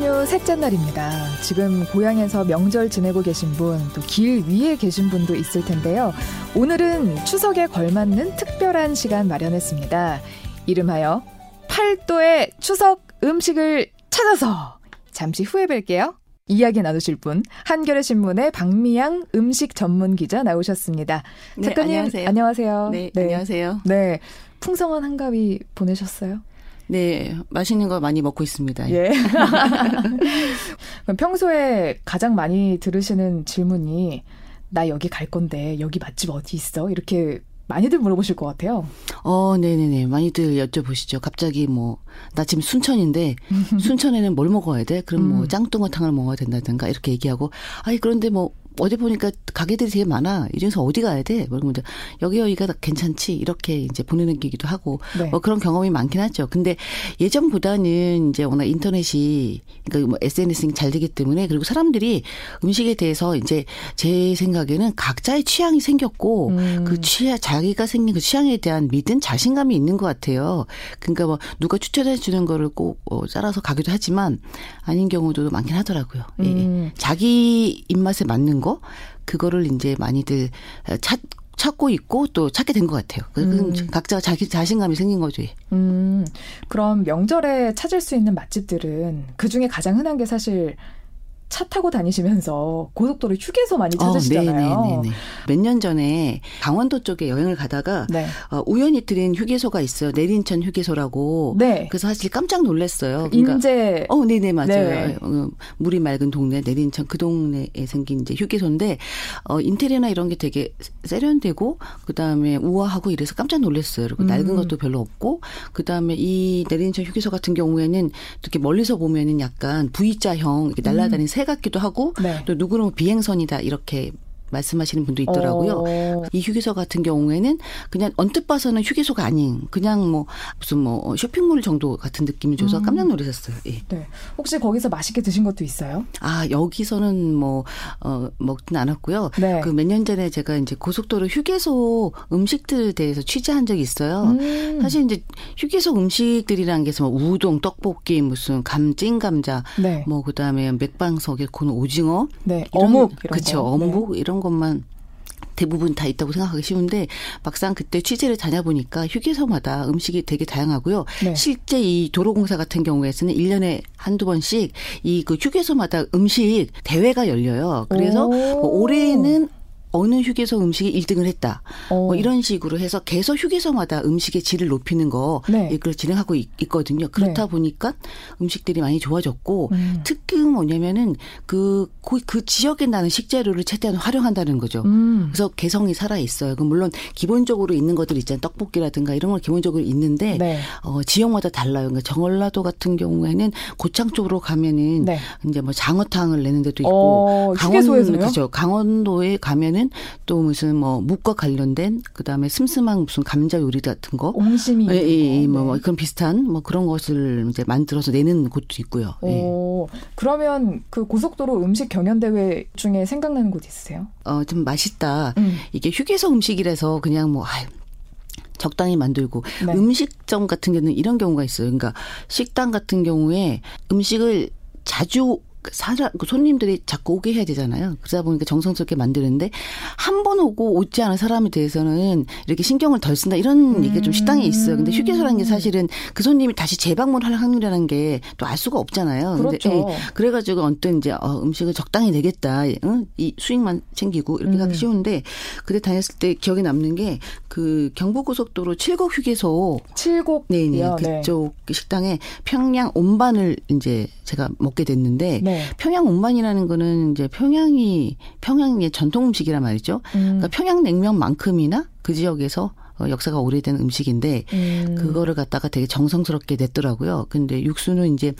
연휴 셋째 날입니다. 지금 고향에서 명절 지내고 계신 분, 또 길 위에 계신 분도 있을 텐데요. 오늘은 추석에 걸맞는 특별한 시간 마련했습니다. 이름하여 팔도의 추석 음식을 찾아서 잠시 후에 뵐게요. 이야기 나누실 분 한겨레 신문의 박미양 음식 전문 기자 나오셨습니다. 네, 작가님 안녕하세요. 안녕하세요. 네, 안녕하세요. 네, 풍성한 한가위 보내셨어요? 네, 맛있는 거 많이 먹고 있습니다. 예. 그럼 평소에 가장 많이 들으시는 질문이 나 여기 갈 건데 여기 맛집 어디 있어? 이렇게 많이들 물어보실 것 같아요. 어, 네네네. 많이들 여쭤보시죠. 갑자기 뭐, 나 지금 순천인데, 순천에는 뭘 먹어야 돼? 그럼 뭐, 음. 짱뚱어탕을 먹어야 된다든가, 이렇게 얘기하고, 아니, 그런데 뭐, 어디 보니까 가게들이 되게 많아. 이 중에서 어디 가야 돼? 뭐 그러면 이제 여기 여기가 괜찮지. 이렇게 이제 보내는기도 하고 네. 뭐 그런 경험이 많긴 하죠. 근데 예전보다는 이제 워낙 인터넷이 그러니까 뭐 SNS가 잘 되기 때문에 그리고 사람들이 음식에 대해서 이제 제 생각에는 각자의 취향이 생겼고 음. 그 취향 자기가 생긴 그 취향에 대한 믿음 자신감이 있는 것 같아요. 그러니까 뭐 누가 추천해 주는 거를 꼭 어, 따라서 가기도 하지만 아닌 경우도 많긴 하더라고요. 예. 음. 자기 입맛에 맞는 거 그거를 이제 많이들 찾 찾고 있고 또 찾게 된 것 같아요. 음. 각자 자기 자신감이 생긴 거죠. 예. 음, 그럼 명절에 찾을 수 있는 맛집들은 그 중에 가장 흔한 게 사실 차 타고 다니시면서 고속도로 휴게소 많이 찾으시잖아요. 어, 네네네. 몇년 전에 강원도 쪽에 여행을 가다가 네. 어, 우연히 들은 휴게소가 있어요. 내린천 휴게소라고. 네. 그래서 사실 깜짝 놀랐어요. 그러니까 인제 어, 네네, 맞아요. 네. 어, 물이 맑은 동네, 내린천 그 동네에 생긴 이제 휴게소인데, 어, 인테리어나 이런 게 되게 세련되고, 그 다음에 우아하고 이래서 깜짝 놀랐어요. 그리고 음. 낡은 것도 별로 없고, 그 다음에 이 내린천 휴게소 같은 경우에는 이렇게 멀리서 보면은 약간 V자형, 이렇게 날아다니는 새 같기도 하고, 음. 네. 또 누구는 뭐 비행선이다, 이렇게 말씀하시는 분도 있더라고요. 어, 이 휴게소 같은 경우에는 그냥 언뜻 봐서는 휴게소가 아닌 그냥 뭐 무슨 뭐 쇼핑몰 정도 같은 느낌을 줘서 음. 깜짝 놀랐었어요. 예. 네. 혹시 거기서 맛있게 드신 것도 있어요? 아 여기서는 뭐 어, 먹진 않았고요. 네. 그 몇 년 전에 제가 이제 고속도로 휴게소 음식들 대해서 취재한 적이 있어요. 음. 사실 이제 휴게소 음식들이라는 게 뭐 우동, 떡볶이, 무슨 감찐 감자, 네. 뭐 그다음에 맥반석에 고는 오징어, 네. 이런- 어묵 그쵸 거. 네. 어묵 이런 것만 대부분 다 있다고 생각하기 쉬운데 막상 그때 취재를 다녀보니까 휴게소마다 음식이 되게 다양하고요. 네. 실제 이 도로공사 같은 경우에는 1년에 한두 번씩 이 그 휴게소마다 음식 대회가 열려요. 그래서 오. 뭐 올해는 어느 휴게소 음식이 1등을 했다. 어. 뭐 이런 식으로 해서 계속 휴게소마다 음식의 질을 높이는 거 네. 이걸 진행하고 있, 거든요 그렇다 보니까 음식들이 많이 좋아졌고 음. 특히 뭐냐면은 그, 그, 그 지역에 나는 식재료를 최대한 활용한다는 거죠. 음. 그래서 개성이 살아 있어요. 그 물론 기본적으로 있는 것들 있잖아요. 떡볶이라든가 이런 건 기본적으로 있는데 네. 어, 지역마다 달라요. 그러니까 정월라도 같은 경우에는 고창 쪽으로 가면은 네. 이제 뭐 장어탕을 내는 데도 있고 어, 휴게소에서요? 그렇죠. 강원도에 가면은 또 무슨 뭐 묵과 관련된 그다음에 슴슴한 무슨 감자 요리 같은 거 옹심이 예, 예, 예, 뭐, 네. 그런 비슷한 뭐 그런 것을 이제 만들어서 내는 곳도 있고요. 예. 오, 그러면 그 고속도로 음식 경연 대회 중에 생각나는 곳 있으세요? 어, 좀 맛있다. 음. 이게 휴게소 음식이라서 그냥 뭐 아유, 적당히 만들고 네. 음식점 같은 경우는 이런 경우가 있어요. 그러니까 식당 같은 경우에 음식을 자주 사람 그 손님들이 자꾸 오게 해야 되잖아요. 그러다 보니까 정성스럽게 만드는데 한 번 오고 오지 않은 사람에 대해서는 이렇게 신경을 덜 쓴다 이런 얘기가 좀 식당에 있어요. 근데 휴게소라는 게 사실은 그 손님이 다시 재방문할 확률이라는 게 또 알 수가 없잖아요. 근데, 그렇죠. 예, 그래가지고 언뜻 이제 어, 음식을 적당히 내겠다. 응? 이 수익만 챙기고 이렇게 음. 하기 쉬운데 그때 다녔을 때 기억에 남는 게 그 경부고속도로 칠곡 휴게소 칠곡 네네 이요? 그쪽 식당에 평양 온반을 이제 제가 먹게 됐는데 네. 평양 온반이라는 거는 이제 평양이 평양의 전통 음식이란 말이죠. 음. 그러니까 평양 냉면만큼이나 그 지역에서 어, 역사가 오래된 음식인데 음. 그거를 갖다가 되게 정성스럽게 냈더라고요. 근데 육수는 이제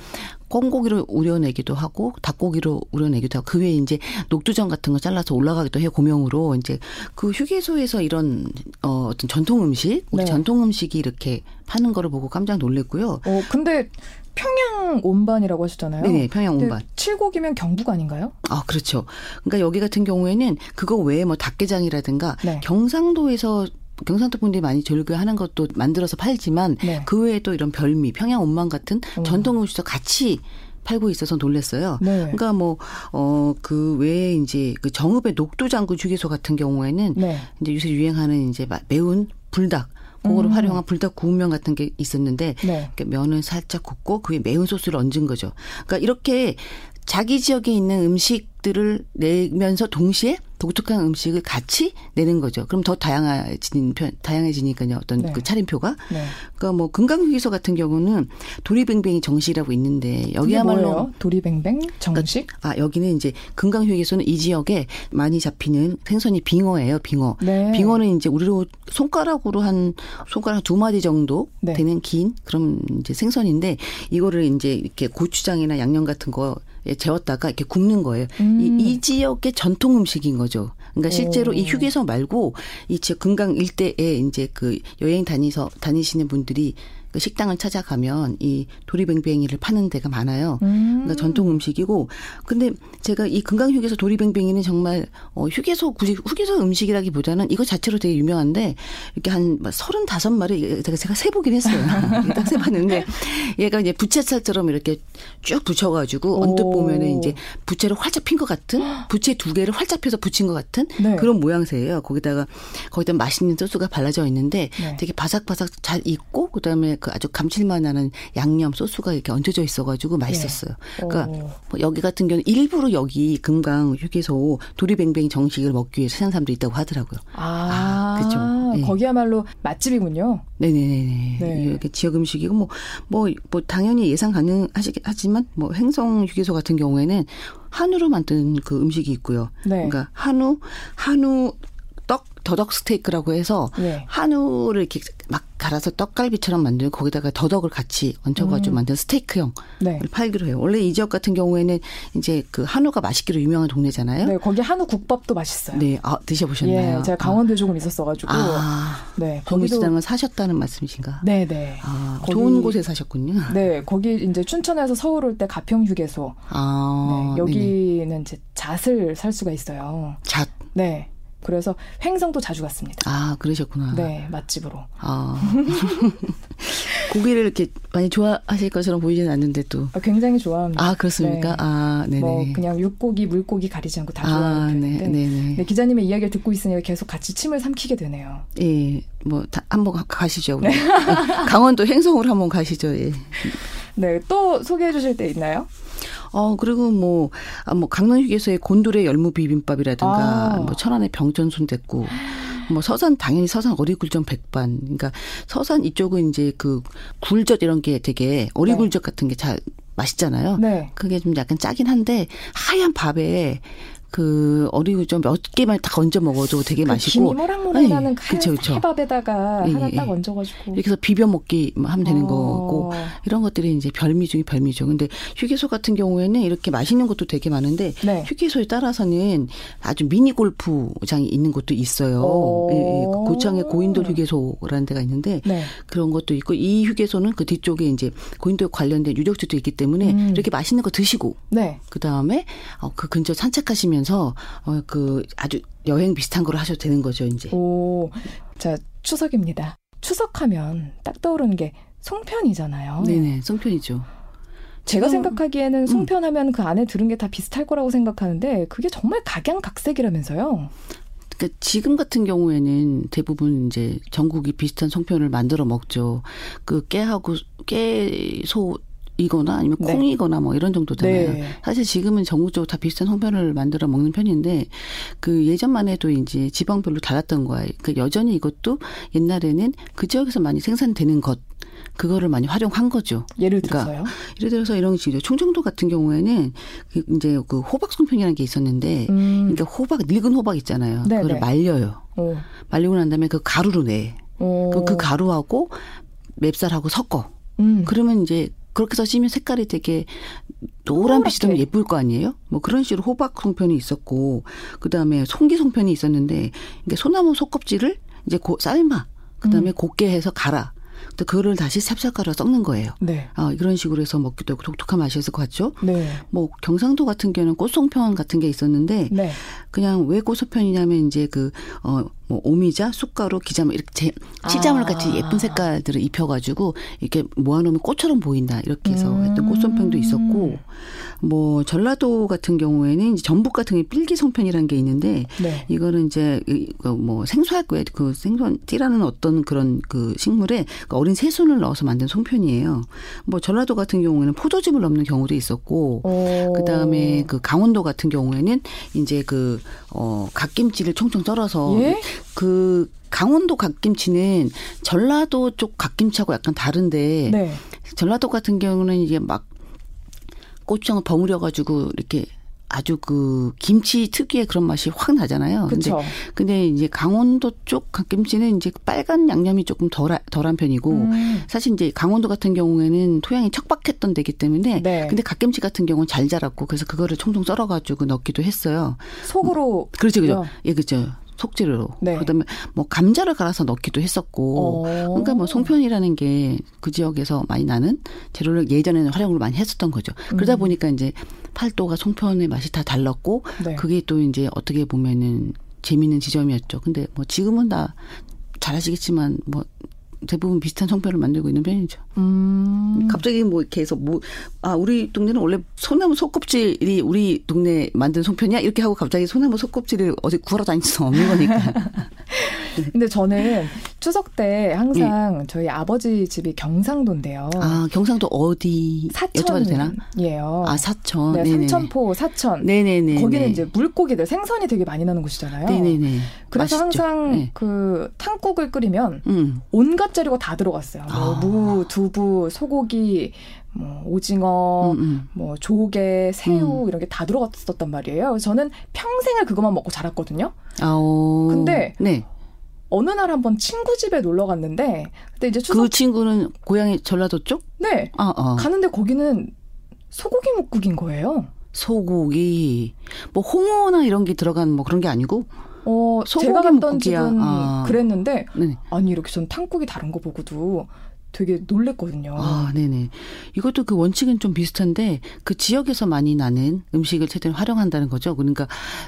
꽁고기로 우려내기도 하고 닭고기로 우려내기도 하고 그 외에 이제 녹두전 같은 거 잘라서 올라가기도 해요. 고명으로 이제 그 휴게소에서 이런 어 어떤 전통 음식, 우리 네. 전통 음식이 이렇게 파는 거를 보고 깜짝 놀랐고요. 어, 근데 평양 온반이라고 하셨잖아요. 네네 평양 온반. 칠곡이면 경북 아닌가요? 아 그렇죠. 그러니까 여기 같은 경우에는 그거 외에 뭐 닭게장이라든가 네. 경상도에서 경상도 분들이 많이 즐겨하는 것도 만들어서 팔지만 네. 그 외에 또 이런 별미, 평양 온만 같은 음. 전통 음식도 같이 팔고 있어서 놀랐어요. 네. 그러니까 뭐, 어, 그 외에 이제 그 정읍의 녹두장구 휴게소 같은 경우에는 네. 이제 요새 유행하는 이제 마- 매운 불닭, 그거를 음. 활용한 불닭 구운면 같은 게 있었는데 네. 면을 살짝 굽고 그 위에 매운 소스를 얹은 거죠. 그러니까 이렇게 자기 지역에 있는 음식들을 내면서 동시에 독특한 음식을 같이 내는 거죠. 그럼 더 다양해진 편, 다양해지니까요. 어떤 네. 그 차림표가. 네. 그러니까 뭐 금강휴게소 같은 경우는 도리뱅뱅이 정식이라고 있는데 여기야말로? 도리뱅뱅 정식? 아 여기는 이제 금강휴게소는 이 지역에 많이 잡히는 생선이 빙어예요. 빙어. 네. 빙어는 이제 우리로 손가락으로 한 손가락 두 마디 정도 네. 되는 긴 그런 이제 생선인데 이거를 이제 이렇게 고추장이나 양념 같은 거에 재웠다가 이렇게 굽는 거예요. 음. 이, 이 지역의 전통 음식인 거죠. 그러니까 실제로 오. 이 휴게소 말고 이 금강 일대에 이제 그 여행 다니서 다니시는 분들이 그 식당을 찾아가면 이 도리뱅뱅이를 파는 데가 많아요. 음. 그러니까 전통 음식이고 근데 제가 이 금강 휴게소 도리뱅뱅이는 정말 어 휴게소 굳이 휴게소 음식이라기보다는 이거 자체로 되게 유명한데 이렇게 한 35마리 제가 제가 세 보긴 했어요. 딱 세 봤는데 얘가 이제 부채살처럼 이렇게 쭉 붙여 가지고 언뜻 오. 보면은 이제 부채를 활짝 핀 것 같은 부채 두 개를 활짝 펴서 붙인 것 같은 네. 그런 모양새예요. 거기다가 거기다 맛있는 소스가 발라져 있는데 네. 되게 바삭바삭 잘 익고 그다음에 그 아주 감칠맛 나는 양념 소스가 이렇게 얹어져 있어가지고 맛있었어요. 그러니까 오. 뭐 여기 같은 경우는 일부러 여기 금강 휴게소 도리뱅뱅 정식을 먹기 위해 찾는 사람도 있다고 하더라고요. 아, 아, 그죠. 예. 거기야말로 맛집이군요. 네네네네. 네. 이게 지역 음식이고 뭐, 뭐, 뭐, 당연히 예상 가능하지만 뭐, 행성 휴게소 같은 경우에는 한우로 만든 그 음식이 있고요. 네. 그러니까 한우, 한우 떡, 더덕 스테이크라고 해서 네. 한우를 이렇게 막 갈아서 떡갈비처럼 만들고 거기다가 더덕을 같이 얹혀가지고 음. 만든 스테이크형. 네. 팔기로 해요. 원래 이 지역 같은 경우에는 이제 그 한우가 맛있기로 유명한 동네잖아요. 네, 거기 한우 국밥도 맛있어요. 네, 아, 드셔보셨나요? 예, 제가 강원도에 조금 있었어가지고. 아, 네, 거기도. 동물시장을 사셨다는 말씀이신가? 네, 네. 아, 거기- 좋은 곳에 사셨군요. 네, 거기 이제 춘천에서 서울 올 때 가평 휴게소. 아, 네, 네네. 여기는 이제 잣을 살 수가 있어요. 잣. 네. 그래서 횡성도 자주 갔습니다. 아, 그러셨구나. 네, 맛집으로. 아. 고기를 이렇게 많이 좋아하실 것처럼 보이지는 않는데 또. 아, 굉장히 좋아합니다. 아, 그렇습니까? 네. 아, 네네. 뭐 그냥 육고기, 물고기 가리지 않고 다 아, 좋아하는 네, 편인데. 네네. 네, 기자님의 이야기를 듣고 있으니까 계속 같이 침을 삼키게 되네요. 예, 뭐, 다, 한번 가- 가시죠. 우리. 강원도 행성으로 한번 가시죠, 예. 네, 또 소개해 주실 때 있나요? 어, 그리고 뭐, 아, 뭐, 강릉휴게소의 곤돌의 열무 비빔밥이라든가, 아. 뭐, 천안의 병전 순댓국, 뭐, 서산, 당연히 서산 어리굴젓 백반. 그러니까, 서산 이쪽은 이제 그, 굴젓 이런 게 되게, 어리굴젓 같은 게 잘 맛있잖아요. 네. 그게 좀 약간 짜긴 한데, 하얀 밥에, 그 어리굴젓 몇 개만 딱 얹어 먹어도 되게 그 맛있고 김이 모락모락나는 네, 그쵸, 그쵸. 해밥에다가 예, 하나 예, 딱 예. 얹어가지고. 이렇게 해서 비벼 먹기 하면 되는 어. 거고 이런 것들이 이제 별미 중에 별미죠. 근데 휴게소 같은 경우에는 이렇게 맛있는 것도 되게 많은데 네. 휴게소에 따라서는 아주 미니 골프장이 있는 곳도 있어요. 오. 예, 예. 그 고창의 고인돌 휴게소라는 데가 있는데 네. 그런 것도 있고 이 휴게소는 그 뒤쪽에 이제 고인돌 관련된 유적지도 있기 때문에 음. 이렇게 맛있는 거 드시고 네. 그 다음에 어, 그 근처 산책하시면 서 어, 그 아주 여행 비슷한 걸 하셔도 되는 거죠 이제. 오, 자 추석입니다. 추석하면 딱 떠오르는 게 송편이잖아요. 네네 송편이죠. 제가 지금- 생각하기에는 송편하면 그 안에 들은 게 다 비슷할 거라고 생각하는데 그게 정말 각양각색이라면서요. 그러니까 지금 같은 경우에는 대부분 이제 전국이 비슷한 송편을 만들어 먹죠. 그 깨하고 깨 소 이거나 아니면 네. 콩이거나 뭐 이런 정도잖아요. 네. 사실 지금은 전국적으로 다 비슷한 송편을 만들어 먹는 편인데 그 예전만 해도 이제 지방별로 달랐던 거예요. 그 여전히 이것도 옛날에는 그 지역에서 많이 생산되는 것 그거를 많이 활용한 거죠. 예를 그러니까 들어서요. 예를 들어서 이런 식이죠. 충청도 같은 경우에는 그 이제 그 호박 송편이라는 게 있었는데 음. 그러니까 호박 늙은 호박 있잖아요. 네, 그걸 네. 말려요. 오. 말리고 난 다음에 그 가루로 내. 오. 그, 그 가루하고 맵쌀하고 섞어. 음. 그러면 이제 그렇게 해서 찌면 색깔이 되게 노란 빛이 좀 노랗게. 예쁠 거 아니에요? 뭐 그런 식으로 호박 송편이 있었고 그다음에 송기 송편이 있었는데 이게 소나무 속껍질을 이제 고 삶아. 그다음에 음. 곱게 해서 갈아. 또 그거를 다시 찹쌀가루로 섞는 거예요. 네. 아, 이런 식으로 해서 먹기도 하고 독특한 맛이었을 것 같죠? 네. 뭐 경상도 같은 경우는 꽃송편 같은 게 있었는데 네. 그냥 왜 꽃송편이냐면 이제 그 어 뭐 오미자, 쑥가루, 기자물 이렇게 제, 치자물 같이 아. 예쁜 색깔들을 입혀가지고 이렇게 모아놓으면 꽃처럼 보인다 이렇게 해서 음. 했던 꽃송편도 있었고 뭐 전라도 같은 경우에는 이제 전북 같은 경우에 필기송편이라는 게 있는데 네. 이거는 이제 이거 뭐 생소할 거예요. 그 생선 띠라는 어떤 그런 그 식물에 그 어린 새순을 넣어서 만든 송편이에요. 뭐 전라도 같은 경우에는 포도즙을 넣는 경우도 있었고 오. 그다음에 그 강원도 같은 경우에는 이제 그 어 갓김치를 총총 썰어서 예? 그 강원도 갓김치는 전라도 쪽 갓김치하고 약간 다른데 네. 전라도 같은 경우는 이게 막 고추장을 버무려 가지고 이렇게 아주 그 김치 특유의 그런 맛이 확 나잖아요. 근데 그렇죠. 근데 이제 강원도 쪽 갓김치는 이제 빨간 양념이 조금 덜 덜한 편이고 음. 사실 이제 강원도 같은 경우에는 토양이 척박했던 데기 때문에 네. 근데 갓김치 같은 경우는 잘 자랐고 그래서 그거를 총총 썰어 가지고 넣기도 했어요. 속으로 그렇죠, 그죠. 요. 예, 그죠. 속재료로. 네. 그다음에 뭐 감자를 갈아서 넣기도 했었고. 어. 그러니까 뭐 송편이라는 게 그 지역에서 많이 나는 재료를 예전에는 활용을 많이 했었던 거죠. 그러다 음. 보니까 이제 팔도가 송편의 맛이 다 달랐고 네. 그게 또 이제 어떻게 보면은 재미있는 지점이었죠. 근데 뭐 지금은 다 잘하시겠지만 뭐 대부분 비슷한 송편을 만들고 있는 편이죠. 음. 갑자기 뭐 이렇게 해서 뭐, 아, 우리 동네는 원래 소나무 속껍질이 우리 동네 만든 송편이야? 이렇게 하고 갑자기 소나무 속껍질을 어디 구하러 다닐 수는 없는 거니까. 근데 저는 추석 때 항상 저희 아버지 집이 경상도인데요. 네. 아, 경상도 어디 여쭤봐도 되나? 사천이에요. 아, 사천. 네, 네네네. 삼천포 사천. 네네네. 거기는 이제 물고기들 생선이 되게 많이 나는 곳이잖아요. 네네네. 그래서 맛있죠. 항상 네. 그 탕국을 끓이면 음. 온갖 재료가 다 들어갔어요. 뭐 아. 무, 두부, 소고기, 뭐 오징어, 음, 음. 뭐 조개, 새우 이런 게 다 들어갔었단 말이에요. 저는 평생을 그것만 먹고 자랐거든요. 아오. 근데 네. 어느 날 한번 친구 집에 놀러 갔는데 그때 이제 추석 그 친구는 고향이 전라도 쪽? 네 아, 어. 가는데 거기는 소고기 묵국인 거예요. 소고기. 뭐 홍어나 이런 게 들어간 뭐 그런 게 아니고? 어 소고기 제가 갔던. 집은 아. 그랬는데 네. 아니 이렇게 전 탕국이 다른 거 보고도 되게 놀랬거든요. 아, 네네. 이것도 그 원칙은 좀 비슷한데 그 지역에서 많이 나는 음식을 최대한 활용한다는 거죠. 그러니까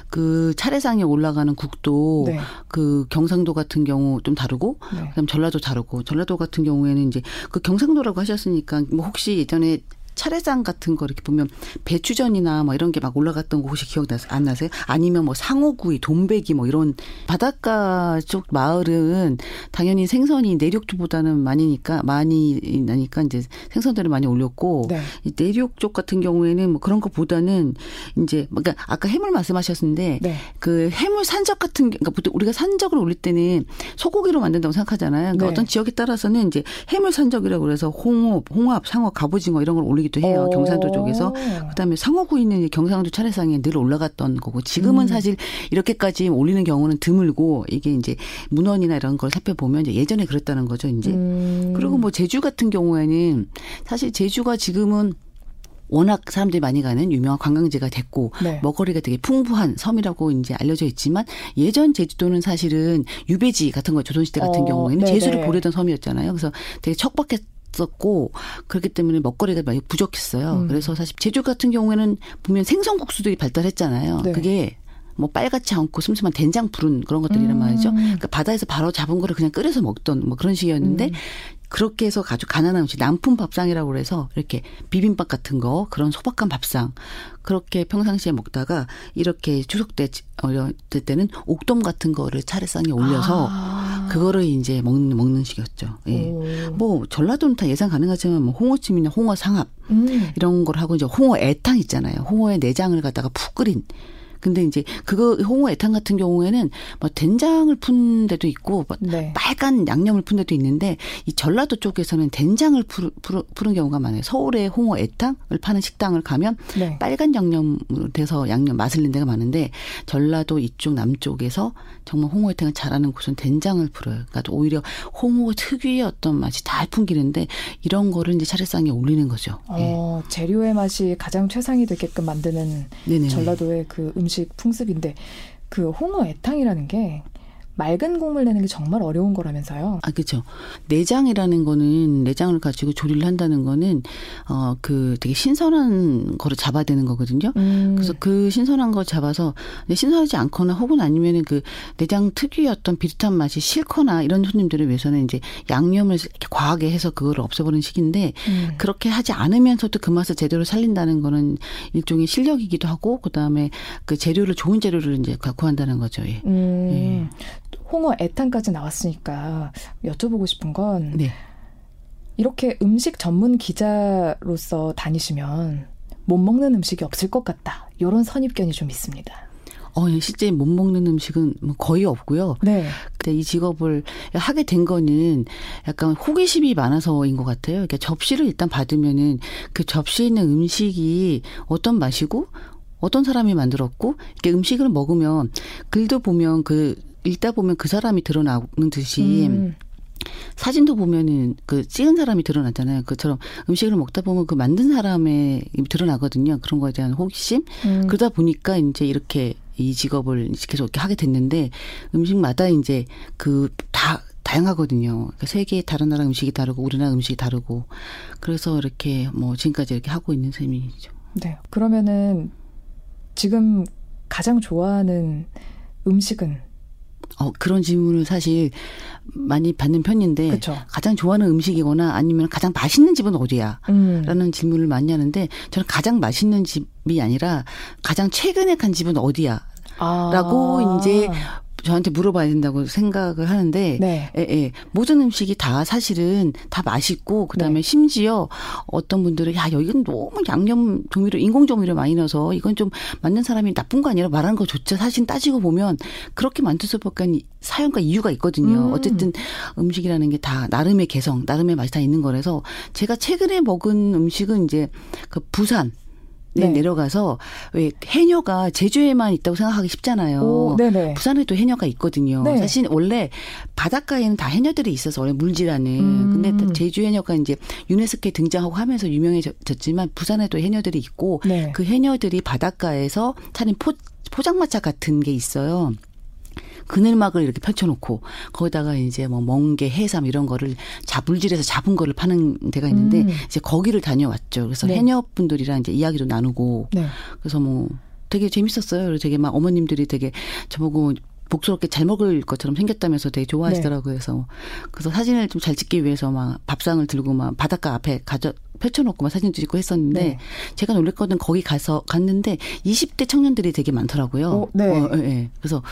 그 차례상에 올라가는 국도 네. 그 경상도 같은 경우 좀 다르고 네. 그다음 전라도 다르고 전라도 같은 경우에는 이제 그 경상도라고 하셨으니까 뭐 혹시 예전에 차례상 같은 거 이렇게 보면 배추전이나 뭐 이런 게 막 올라갔던 거 혹시 기억 나, 안 나세요? 아니면 뭐 상어구이, 돈배기 뭐 이런 바닷가 쪽 마을은 당연히 생선이 내륙 쪽보다는 많이니까 많이 나니까 이제 생선들을 많이 올렸고 네. 이 내륙 쪽 같은 경우에는 뭐 그런 것보다는 이제 그러니까 아까 해물 말씀하셨는데 네. 그 해물 산적 같은 게 그러니까 보통 우리가 산적을 올릴 때는 소고기로 만든다고 생각하잖아요. 그러니까 네. 어떤 지역에 따라서는 이제 해물 산적이라고 그래서 홍어, 홍합, 상어, 갑오징어 이런 걸 올리 기도 해요. 어. 경상도 쪽에서. 그다음에 상어구이는 경상도 차례상에 늘 올라갔던 거고 지금은 음. 사실 이렇게까지 올리는 경우는 드물고 이게 이제 문헌이나 이런 걸 살펴보면 이제 예전에 그랬다는 거죠. 이제 음. 그리고 뭐 제주 같은 경우에는 사실 제주가 지금은 워낙 사람들이 많이 가는 유명한 관광지가 됐고 네. 먹거리가 되게 풍부한 섬이라고 이제 알려져 있지만 예전 제주도는 사실은 유배지 같은 거 조선시대 같은 어, 경우에는 네네. 제수를 보내던 섬이었잖아요. 그래서 되게 척박했 었고 그렇기 때문에 먹거리가 많이 부족했어요. 음. 그래서 사실 제주 같은 경우에는 보면 생선국수들이 발달했잖아요. 네. 그게 뭐 빨갛지 않고 슴슴한 된장 푸른 그런 것들이란 음. 말이죠. 그러니까 바다에서 바로 잡은 거를 그냥 끓여서 먹던 뭐 그런 식이었는데 음. 그렇게 해서 아주 가난한 음식 남품 밥상이라고 그래서 이렇게 비빔밥 같은 거 그런 소박한 밥상 그렇게 평상시에 먹다가 이렇게 추석 때 어렸을 때는 옥돔 같은 거를 차례상에 올려서 아. 그거를 이제 먹는 먹는 식이었죠. 예. 오. 뭐 전라도는 다 예상 가능하지만 뭐 홍어찜이나 홍어 상합 음. 이런 걸 하고 이제 홍어 애탕 있잖아요. 홍어의 내장을 갖다가 푹 끓인. 근데 이제 그거 홍어 애탕 같은 경우에는 뭐 된장을 푼 데도 있고 뭐 네. 빨간 양념을 푼 데도 있는데 이 전라도 쪽에서는 된장을 푸르, 푸르, 푸는 경우가 많아요. 서울에 홍어 애탕을 파는 식당을 가면 네. 빨간 양념으로 돼서 양념 맛을 낸 데가 많은데 전라도 이쪽 남쪽에서 정말 홍어 애탕을 잘하는 곳은 된장을 풀어요. 그러니까 오히려 홍어 특유의 어떤 맛이 잘 풍기는데 이런 거를 이제 차례상에 올리는 거죠. 예. 어, 재료의 맛이 가장 최상이 되게끔 만드는 네네. 전라도의 그 음식 풍습인데 그 홍어 애탕이라는 게 맑은 국물 내는 게 정말 어려운 거라면서요. 아, 그죠. 내장이라는 거는, 내장을 가지고 조리를 한다는 거는, 어, 그 되게 신선한 거를 잡아야 되는 거거든요. 음. 그래서 그 신선한 거 잡아서, 신선하지 않거나 혹은 아니면은 그 내장 특유의 어떤 비릿한 맛이 싫거나 이런 손님들을 위해서는 이제 양념을 과하게 해서 그걸 없애버리는 식인데, 음. 그렇게 하지 않으면서도 그 맛을 제대로 살린다는 거는 일종의 실력이기도 하고, 그 다음에 그 재료를, 좋은 재료를 이제 갖고 한다는 거죠. 예. 음. 예. 홍어 애탄까지 나왔으니까 여쭤보고 싶은 건 네. 이렇게 음식 전문 기자로서 다니시면 못 먹는 음식이 없을 것 같다. 이런 선입견이 좀 있습니다. 어, 실제 못 먹는 음식은 뭐 거의 없고요. 네. 근데 이 직업을 하게 된 거는 약간 호기심이 많아서인 것 같아요. 그러니까 접시를 일단 받으면은 그 접시에 있는 음식이 어떤 맛이고 어떤 사람이 만들었고 이렇게 음식을 먹으면 글도 보면 그 읽다 보면 그 사람이 드러나는 듯이 음. 사진도 보면은 그 찍은 사람이 드러나잖아요. 그처럼 음식을 먹다 보면 그 만든 사람의 드러나거든요. 그런 거에 대한 호기심. 음. 그러다 보니까 이제 이렇게 이 직업을 계속 이렇게 하게 됐는데 음식마다 이제 그 다 다양하거든요. 그러니까 세계의 다른 나라 음식이 다르고 우리나라 음식이 다르고 그래서 이렇게 뭐 지금까지 이렇게 하고 있는 셈이죠. 네. 그러면은 지금 가장 좋아하는 음식은 어, 그런 질문을 사실 많이 받는 편인데 그쵸. 가장 좋아하는 음식이거나 아니면 가장 맛있는 집은 어디야? 음. 라는 질문을 많이 하는데 저는 가장 맛있는 집이 아니라 가장 최근에 간 집은 어디야? 아. 라고 이제 저한테 물어봐야 된다고 생각을 하는데 네. 예, 예. 모든 음식이 다 사실은 다 맛있고 그다음에 네. 심지어 어떤 분들은 야 여기는 너무 양념 조미료 인공 조미료 많이 넣어서 이건 좀 맞는 사람이 나쁜 거 아니라 말하는 거좋죠 사실 따지고 보면 그렇게 만들 수밖에 사연과 이유가 있거든요. 음. 어쨌든 음식이라는 게 다 나름의 개성, 나름의 맛이 다 있는 거라서 제가 최근에 먹은 음식은 이제 그 부산 네. 내려가서 왜 해녀가 제주에만 있다고 생각하기 쉽잖아요. 오, 부산에도 해녀가 있거든요. 네. 사실 원래 바닷가에는 다 해녀들이 있어서 원래 물질하는. 음. 근데 제주 해녀가 이제 유네스코에 등장하고 하면서 유명해졌지만 부산에도 해녀들이 있고 네. 그 해녀들이 바닷가에서 차린 포 포장마차 같은 게 있어요. 그늘막을 이렇게 펼쳐놓고 거기다가 이제 뭐 멍게, 해삼 이런 거를 자불질에서 잡은 거를 파는 데가 있는데 음. 이제 거기를 다녀왔죠. 그래서 네. 해녀분들이랑 이제 이야기도 나누고 네. 그래서 뭐 되게 재밌었어요. 그래서 되게 막 어머님들이 되게 저보고 복스럽게 잘 먹을 것처럼 생겼다면서 되게 좋아하시더라고요. 네. 그래서 그래서 사진을 좀 잘 찍기 위해서 막 밥상을 들고 막 바닷가 앞에 가져 펼쳐놓고 막 사진 찍고 했었는데 네. 제가 놀랬거든 거기 가서 갔는데 20대 청년들이 되게 많더라고요. 어, 네. 어, 예, 예. 그래서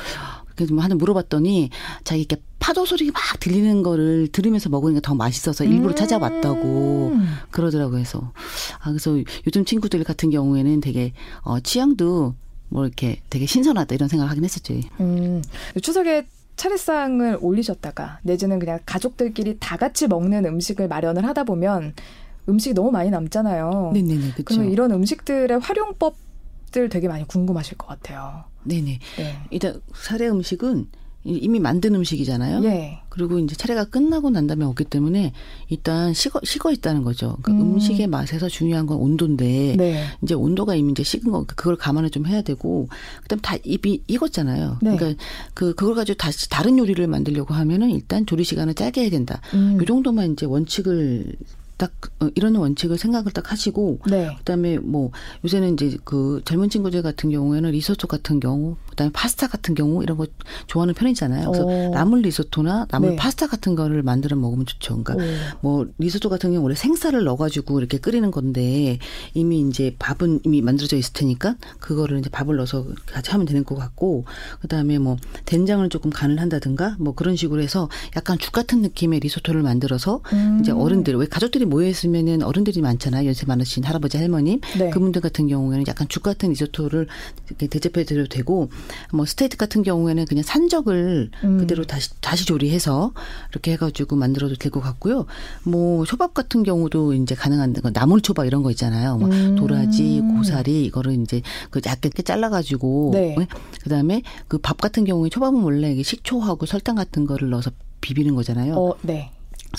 그래서 뭐 하나 물어봤더니 자기 이렇게 파도 소리가 막 들리는 거를 들으면서 먹으니까 더 맛있어서 일부러 음. 찾아왔다고 그러더라고요. 그래서 아 그래서 요즘 친구들 같은 경우에는 되게 어 취향도 뭐 이렇게 되게 신선하다 이런 생각을 하긴 했었죠. 음. 추석에 차례상을 올리셨다가 내지는 그냥 가족들끼리 다 같이 먹는 음식을 마련을 하다 보면 음식이 너무 많이 남잖아요. 네네네. 그렇죠. 그러면 이런 음식들의 활용법 들 되게 많이 궁금하실 것 같아요. 네네. 네. 일단 사례 음식은 이미 만든 음식이잖아요. 예. 그리고 이제 차례가 끝나고 난 다음에 없기 때문에 일단 식어 식어 있다는 거죠. 그 음. 식의 맛에서 중요한 건 온도인데 네. 이제 온도가 이미 이제 식은 거 그걸 감안을 좀 해야 되고 그다음 다 입이 익었잖아요. 네. 그러니까 그 그걸 가지고 다시 다른 요리를 만들려고 하면은 일단 조리 시간을 짧게 해야 된다. 음. 요 정도만 이제 원칙을 딱 어, 이런 원칙을 생각을 딱 하시고 네. 그다음에 뭐 요새는 이제 그 젊은 친구들 같은 경우에는 리소토 같은 경우 그다음에 파스타 같은 경우 이런 거 좋아하는 편이잖아요. 그래서 오. 나물 리소토나 나물 네. 파스타 같은 거를 만들어 먹으면 좋죠. 그러니까 오. 뭐 리소토 같은 경우 원래 생쌀을 넣어가지고 이렇게 끓이는 건데 이미 이제 밥은 이미 만들어져 있을 테니까 그거를 이제 밥을 넣어서 같이 하면 되는 것 같고 그다음에 뭐 된장을 조금 간을 한다든가 뭐 그런 식으로 해서 약간 죽 같은 느낌의 리소토를 만들어서 음. 이제 어른들 왜 가족들이 모여 있으면은 어른들이 많잖아요. 연세 많으신 할아버지 할머니 네. 그분들 같은 경우에는 약간 죽 같은 리소토를 이렇게 대접해 드려도 되고 뭐 스테이크 같은 경우에는 그냥 산적을 음. 그대로 다시 다시 조리해서 이렇게 해가지고 만들어도 될 것 같고요. 뭐 초밥 같은 경우도 이제 가능한 거 나물 초밥 이런 거 있잖아요. 뭐 음. 도라지, 고사리 이거를 이제 그 얇게 잘라가지고 네. 네? 그다음에 그 밥 같은 경우에 초밥은 원래 식초하고 설탕 같은 거를 넣어서 비비는 거잖아요. 어, 네.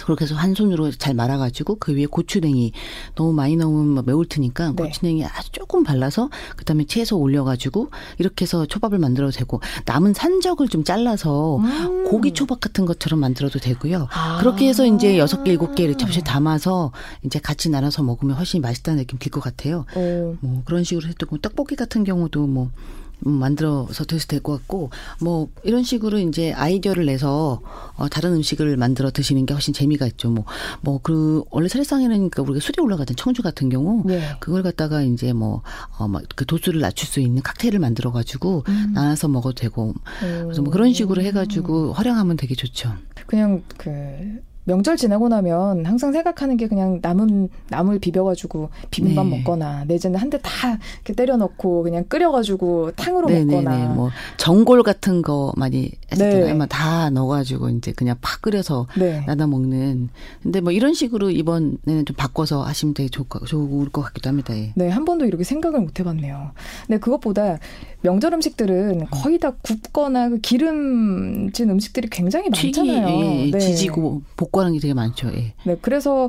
그렇게 해서 한 손으로 잘 말아가지고 그 위에 고추냉이 너무 많이 넣으면 뭐 매울 테니까 네. 고추냉이 아주 조금 발라서 그다음에 채소 올려가지고 이렇게 해서 초밥을 만들어도 되고 남은 산적을 좀 잘라서 음. 고기 초밥 같은 것처럼 만들어도 되고요. 아. 그렇게 해서 이제 여섯 개 일곱 개 이렇게 접시에 담아서 이제 같이 나눠서 먹으면 훨씬 맛있다는 느낌 들 것 같아요. 어, 뭐 그런 식으로 해도 뭐 떡볶이 같은 경우도 뭐 음, 만들어서 드셔도 될 것 같고 뭐 이런 식으로 이제 아이디어를 내서 어 다른 음식을 만들어 드시는 게 훨씬 재미가 있죠. 뭐 뭐 그 원래 사례상에는 그 우리가 술이 올라가던 청주 같은 경우 네. 그걸 갖다가 이제 뭐어막그 도수를 낮출 수 있는 칵테일을 만들어 가지고 음. 나눠서 먹어도 되고 어. 그래서 뭐 그런 식으로 해 가지고 활용하면 되게 좋죠. 그냥 그 명절 지나고 나면 항상 생각하는 게 그냥 남은 나물 비벼가지고 비빔밥 네. 먹거나 내지는 한 대 다 이렇게 때려 넣고 그냥 끓여가지고 탕으로 네네네. 먹거나 뭐 전골 같은 거 많이 했었잖아요. 네. 막다 넣어가지고 이제 그냥 팍 끓여서 네. 나눠 먹는. 근데 뭐 이런 식으로 이번에는 좀 바꿔서 하시면 되게 좋을 것, 좋을 것 같기도 합니다. 예. 네, 한 번도 이렇게 생각을 못 해봤네요. 네, 그것보다 명절 음식들은 거의 다 굽거나 그 기름진 음식들이 굉장히 튀기, 많잖아요. 예, 예, 네. 지지고 볶 고하는 게 되게 많죠. 예. 네, 그래서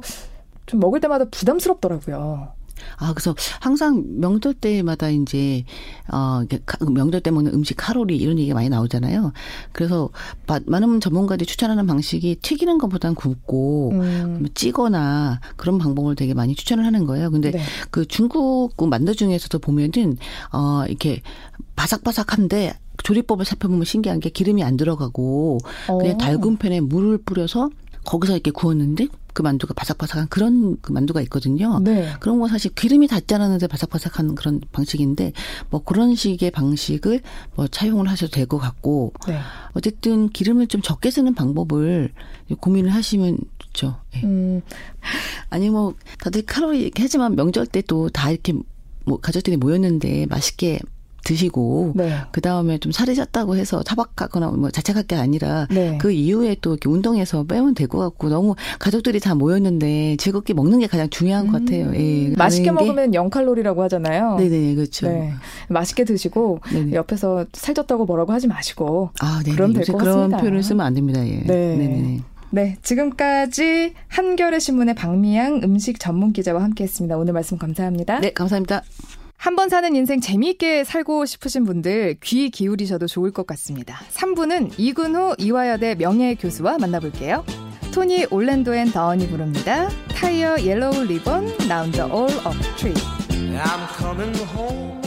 좀 먹을 때마다 부담스럽더라고요. 아, 그래서 항상 명절 때마다 이제, 어, 명절 때 먹는 음식 칼로리 이런 얘기가 많이 나오잖아요. 그래서 마- 많은 전문가들이 추천하는 방식이 튀기는 것보단 굽고, 음, 그러면 찌거나 그런 방법을 되게 많이 추천을 하는 거예요. 근데 네. 그 중국 그 만두 중에서도 보면은 어 이렇게 바삭바삭한데 조리법을 살펴보면 신기한 게 기름이 안 들어가고 그냥 어. 달군 팬에 물을 뿌려서 거기서 이렇게 구웠는데 그 만두가 바삭바삭한 그런 그 만두가 있거든요. 네. 그런 거 사실 기름이 닿지 않았는데 바삭바삭한 그런 방식인데 뭐 그런 식의 방식을 뭐 차용을 하셔도 될 것 같고 네. 어쨌든 기름을 좀 적게 쓰는 방법을 고민을 하시면 좋죠. 예. 음, 아니 뭐 다들 칼로리 이렇게 하지만 명절 때 또 다 이렇게 뭐 가족들이 모였는데 맛있게 드시고 네. 그 다음에 좀 살이 쪘다고 해서 타박하거나 뭐 자책할 게 아니라 네. 그 이후에 또 이렇게 운동해서 빼면 될 것 같고 너무 가족들이 다 모였는데 즐겁게 먹는 게 가장 중요한 것 같아요. 예. 음. 맛있게 가는 게- 먹으면 0칼로리라고 하잖아요. 네네 그렇죠. 네. 맛있게 드시고 네네. 옆에서 살쪘다고 뭐라고 하지 마시고 아, 네. 그럼 될것 그런 같습니다. 표현을 쓰면 안 됩니다. 예. 네. 네네. 네, 지금까지 한겨레 신문의 박미향 음식 전문 기자와 함께했습니다. 오늘 말씀 감사합니다. 네, 감사합니다. 한 번 사는 인생 재미있게 살고 싶으신 분들 귀 기울이셔도 좋을 것 같습니다. 3부는 이근후 이화여대 명예 교수와 만나볼게요. 토니 올랜도 앤 던이 부릅니다. 타이어 옐로우 리본 라운드 올업 트리. I'm coming home.